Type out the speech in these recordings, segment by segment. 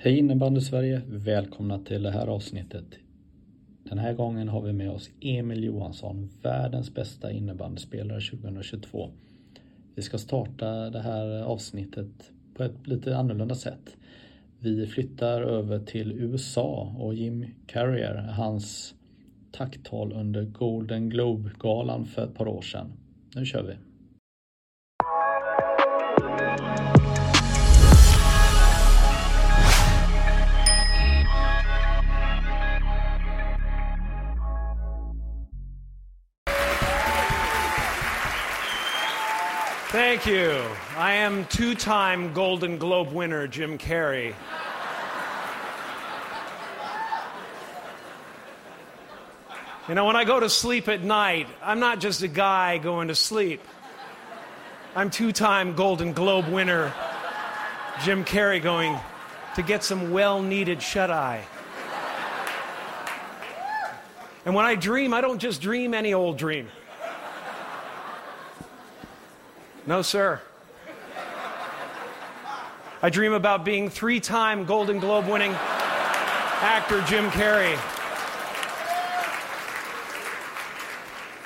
Hej innebandy Sverige! Välkomna till det här avsnittet. Den här gången har vi med oss Emil Johansson, världens bästa innebandyspelare 2022. Vi ska starta det här avsnittet på ett lite annorlunda sätt. Vi flyttar över till USA och Jim Carrier, hans tacktal under Golden Globe-galan för ett par år sedan. Nu kör vi! Thank you. I am two time Golden Globe winner Jim Carrey. You know, when I go to sleep at night, I'm not just a guy going to sleep. I'm two time Golden Globe winner Jim Carrey going to get some well needed shut eye. And when I dream, I don't just dream any old dream. No, sir. I dream about being three time Golden Globe winning actor Jim Carrey.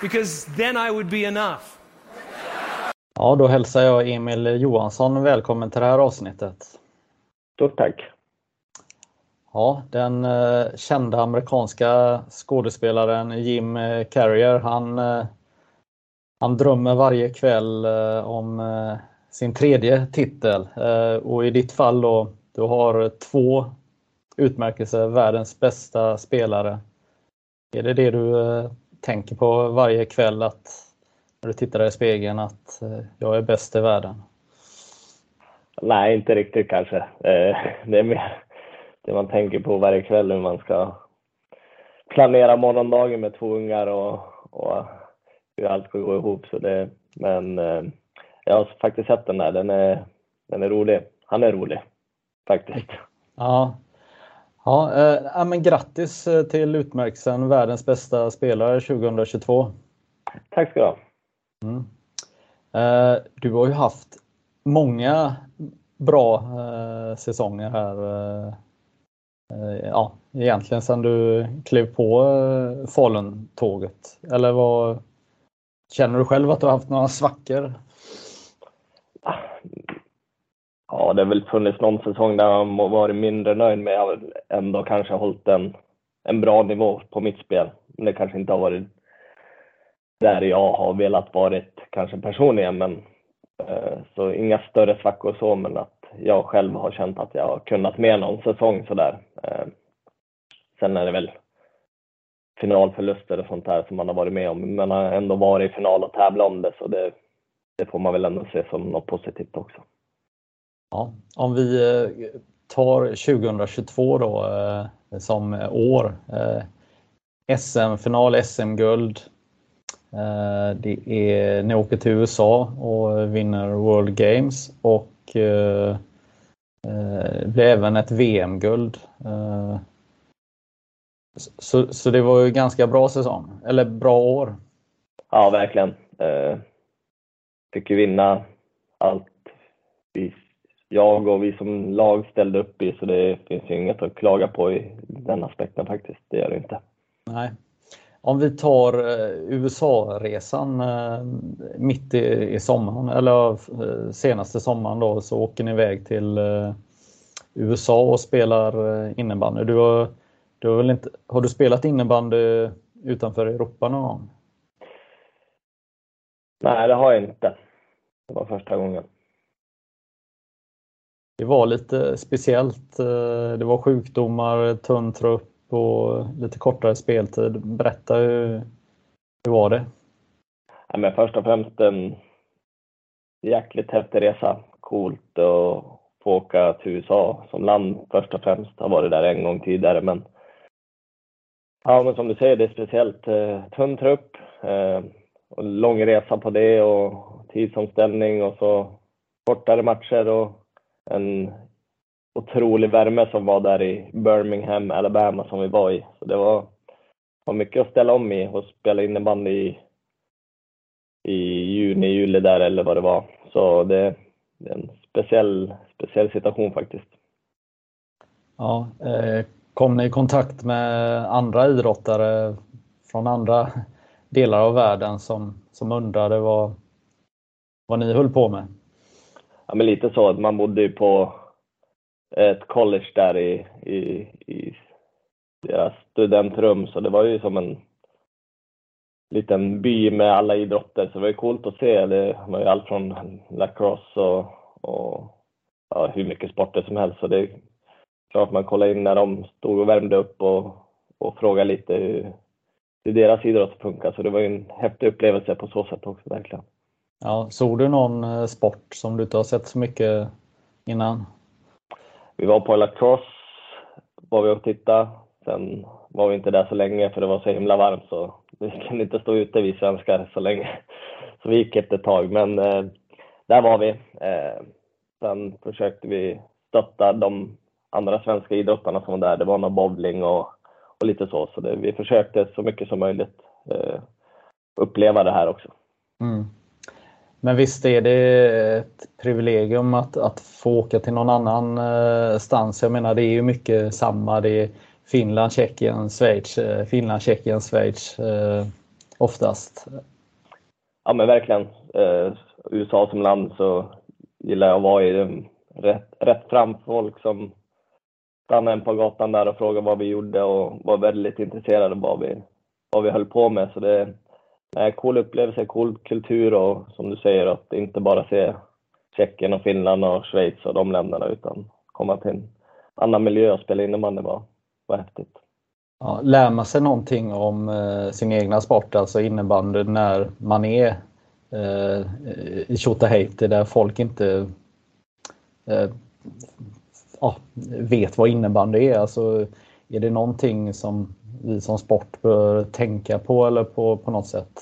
Because then I would be enough. Ja, då hälsar jag Emil Johansson välkommen till det här avsnittet. Stort tack. Ja, den eh, kända amerikanska skådespelaren Jim eh, Carrier, han, eh, han drömmer varje kväll eh, om eh, sin tredje titel. Eh, och i ditt fall då, du har två utmärkelser, världens bästa spelare. Är det det du tänker på varje kväll att när du tittar i spegeln att jag är bäst i världen? Nej, inte riktigt kanske. Det är mer det man tänker på varje kväll hur man ska planera morgondagen med två ungar och, och hur allt ska gå ihop. Så det, men eh, jag har faktiskt sett den där. Den är, den är rolig. Han är rolig faktiskt. Ja, ja, ja men grattis eh, till utmärkelsen världens bästa spelare 2022. Tack ska du ha. Mm. Eh, du har ju haft många bra eh, säsonger här. Ja, egentligen sedan du klev på Falun-tåget. Eller vad Känner du själv att du har haft några svackor? Ja, det har väl funnits någon säsong där jag varit mindre nöjd med. Jag har väl ändå kanske hållit en, en bra nivå på mitt spel. Men det kanske inte har varit där jag har velat varit kanske personligen. Men, eh, så inga större svackor så, men att jag själv har känt att jag har kunnat med någon säsong sådär. Eh, sen är det väl finalförluster och sånt där som man har varit med om. Men man har ändå varit i final och tävlat om det, så det, det får man väl ändå se som något positivt också. Ja, om vi eh, tar 2022 då eh, som år. Eh, SM-final, SM-guld. Det är, ni åker till USA och vinner World Games och det blir även ett VM-guld. Så, så det var ju ganska bra säsong, eller bra år. Ja, verkligen. Eh, fick ju vinna allt vi, jag och vi som lag ställde upp i, så det finns ju inget att klaga på i den aspekten faktiskt. Det gör det inte. Nej. Om vi tar eh, USA-resan eh, mitt i, i sommaren, eller eh, senaste sommaren då, så åker ni iväg till USA och spelar innebandy. Du har, du har, väl inte, har du spelat innebandy utanför Europa någon gång? Nej, det har jag inte. Det var första gången. Det var lite speciellt. eh, Det var sjukdomar, tunn trupp och lite kortare speltid. Berätta hur, hur var det? Ja, men först och främst en jäkligt häftig resa. coolt att få åka till USA som land först och främst. Har varit där en gång tidigare men Ja, men som du säger, det är speciellt. Eh, tunn trupp, eh, och lång resa på det och tidsomställning och så kortare matcher och en otrolig värme som var där i Birmingham, Alabama som vi var i. Så det var, var mycket att ställa om i och spela innebandy i, i juni, juli där eller vad det var. Så det, det är en speciell, speciell situation faktiskt. Ja, eh, kom ni i kontakt med andra idrottare från andra delar av världen som, som undrade vad, vad ni höll på med? Ja, men lite så. Man bodde ju på ett college där i, i, i deras studentrum, så det var ju som en liten by med alla idrotter, så det var ju coolt att se. Det var ju allt från lacrosse och, och ja, hur mycket sporter som helst. Så det klart man kollade in när de stod och värmde upp och, och frågade lite hur, hur deras idrott funkar. Så det var en häftig upplevelse på så sätt också, verkligen. Ja, såg du någon eh, sport som du inte har sett så mycket innan? Vi var på lacrosse, var vi och tittade. Sen var vi inte där så länge för det var så himla varmt så vi kunde inte stå ute vi svenskar så länge. Så vi gick ett tag, men eh, där var vi. Eh, sen försökte vi stötta de andra svenska idrottarna som var där. Det var någon bowling och, och lite så. Så det, vi försökte så mycket som möjligt eh, uppleva det här också. Mm. Men visst är det ett privilegium att, att få åka till någon annan eh, stans. Jag menar det är ju mycket samma. Det är Finland, Tjeckien, Schweiz. Eh, Finland, Tjeckien, Schweiz eh, oftast. Ja men verkligen. Eh, USA som land så gillar jag att vara i rätt, rätt fram folk som stannade en på gatan där och frågade vad vi gjorde och var väldigt intresserade av vad vi, vad vi höll på med. Så det är en cool upplevelse, cool kultur och som du säger att inte bara se Tjeckien och Finland och Schweiz och de länderna utan komma till en annan miljö och spela innebandy var, var häftigt. Ja, lär man sig någonting om eh, sin egna sport, alltså innebandy, när man är eh, i Tjotahejti där folk inte eh, ja, vet vad innebandy är. Alltså, är det någonting som vi som sport bör tänka på eller på, på något sätt?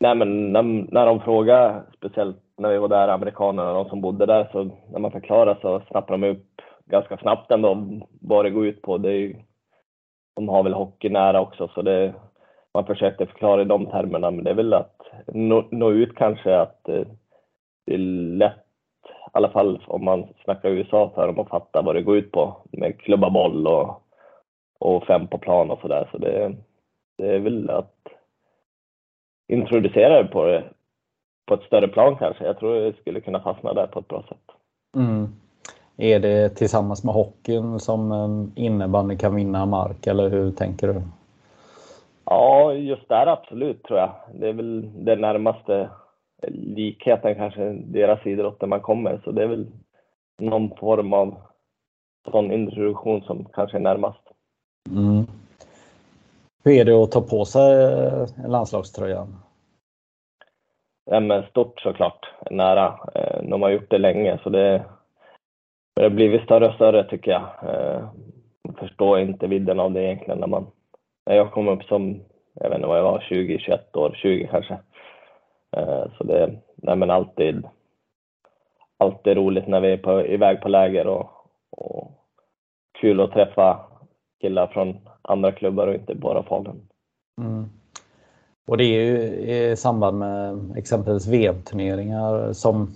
Nej, men när, när de frågar, speciellt när vi var där, amerikanerna, de som bodde där, så när man förklarar så snappar de upp ganska snabbt ändå vad det går ut på. Det är, de har väl hockey nära också, så det, man försökte förklara i de termerna, men det är väl att nå, nå ut kanske att eh, det är lätt i alla fall om man snackar USA för dem att fatta vad det går ut på med klubba boll och, och fem på plan och sådär. Så det, det är väl att introducera det på det på ett större plan kanske. Jag tror det skulle kunna fastna där på ett bra sätt. Mm. Är det tillsammans med hockeyn som innebandy kan vinna mark eller hur tänker du? Ja, just där absolut tror jag. Det är väl det närmaste likheten kanske deras idrott där man kommer. Så det är väl någon form av sån introduktion som kanske är närmast. Mm. Hur är det att ta på sig eh, landslagströjan? Ja, men stort såklart, nära. Eh, de har gjort det länge så det har blivit större och större tycker jag. Eh, förstår inte vidden av det egentligen när man... När jag kom upp som, jag vet inte vad jag var, 20, 21 år, 20 kanske. Eh, så det, nej alltid, alltid roligt när vi är på, iväg på läger och, och kul att träffa killar från andra klubbar och inte bara Falun. Mm. Och det är ju eh, i samband med exempelvis VM-turneringar som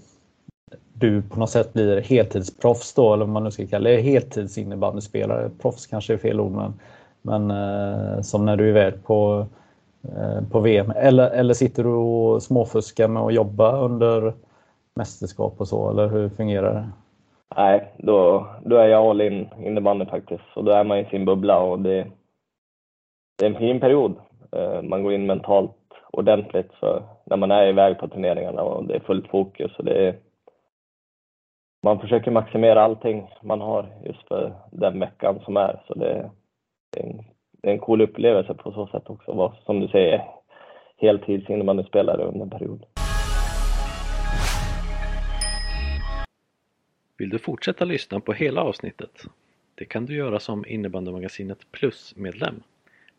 du på något sätt blir heltidsproffs då, eller vad man nu ska kalla det, heltidsinnebandyspelare. Proffs kanske är fel ord, men, men eh, som när du är iväg på Eh, på VM? Eller, eller sitter du och småfuskar med att jobba under mästerskap och så, eller hur fungerar det? Nej, då, då är jag all in innebandy faktiskt. Och då är man i sin bubbla och det, det är en fin period. Eh, man går in mentalt ordentligt så när man är iväg på turneringarna och det är fullt fokus. Och det är, man försöker maximera allting man har just för den veckan som är. Så det, det är en det är en cool upplevelse på så sätt också. Vara, som du säger, heltidsinnebandyspelare under en period. Vill du fortsätta lyssna på hela avsnittet? Det kan du göra som Innebandymagasinet Plus-medlem.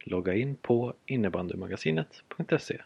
Logga in på innebandymagasinet.se